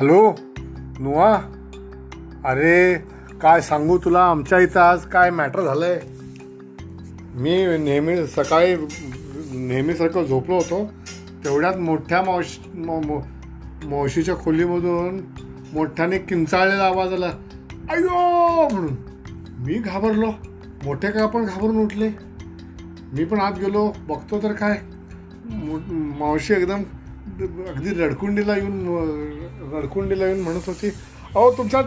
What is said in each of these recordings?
Hello नुआ? अरे काय सांगू तुला? आमच्या इथं आज काय मॅटर झालं आहे मी नेहमी सकाळी नेहमीसारखं झोपलो होतो. तेवढ्यात मोठ्या मावशी मावशीच्या खोलीमधून मोठ्याने किंचाळलेला आवाज आला. अयो म्हणून. मी घाबरलो. मोठे का पण घाबरून उठले? मी पण आत गेलो. बघतो तर काय. मो- मावशी एकदम अगदी रडकुंडीला येऊन अं, रडकुंडीला येऊन म्हणत होती अहो तुमचा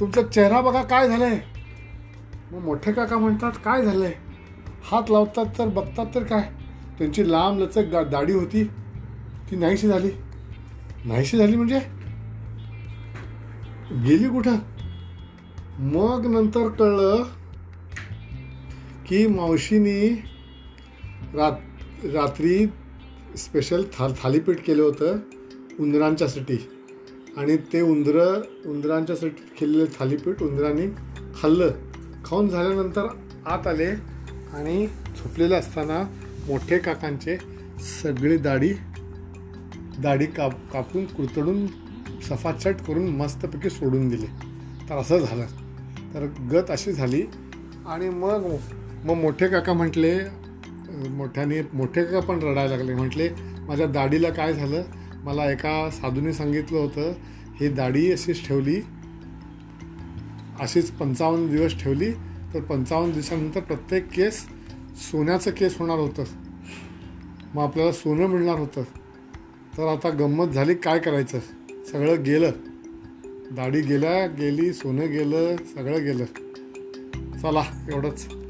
तुमचा चेहरा बघा काय झालंय. मग मोठे काका म्हणतात काय झालंय? हात लावतात तर बघतात तर काय? त्यांची लांब लचक गा दाढी होती. ती नाहीशी झाली. नाहीशी झाली म्हणजे? गेली कुठं? मग नंतर कळलं की मावशीनी रात रात्री स्पेशल था थालीपीठ केलं होतं उंदरांच्यासाठी. आणि ते उंदरं उंदरांच्यासाठी केलेलं थालीपीठ उंदरांनी खाल्लं. खाऊन झाल्यानंतर आत आले आणि झोपलेले असताना मोठे काकांचे सगळी दाढी दाढी काप कापून कुरतडून सफाचट करून मस्तपैकी सोडून दिले. तर असं झालं. तर गत अशी झाली आणि मग मग मोठे काका म्हटले मोठ्याने मोठे काका पण रडायला लागले. म्हटले माझ्या दाढीला काय झालं? मला एका साधूने सांगितलं होतं ही दाढी अशीच ठेवली अशीच पंचावन्न दिवस ठेवली तर पंचावन्न दिवसानंतर प्रत्येक केस सोन्याचं केस होणार होतं. मग आपल्याला सोनं मिळणार होतं. तर आता गंमत झाली काय करायचं? सगळं गेलं. दाढी गेल्या गेली सोनं गेलं सगळं गेलं. चला एवढंच.